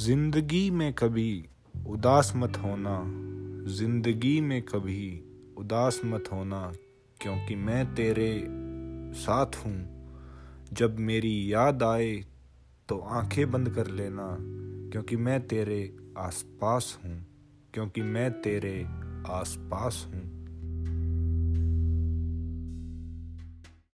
ज़िंदगी में कभी उदास मत होना, ज़िंदगी में कभी उदास मत होना, क्योंकि मैं तेरे साथ हूँ। जब मेरी याद आए तो आँखें बंद कर लेना, क्योंकि मैं तेरे आसपास हूँ, क्योंकि मैं तेरे आसपास हूँ।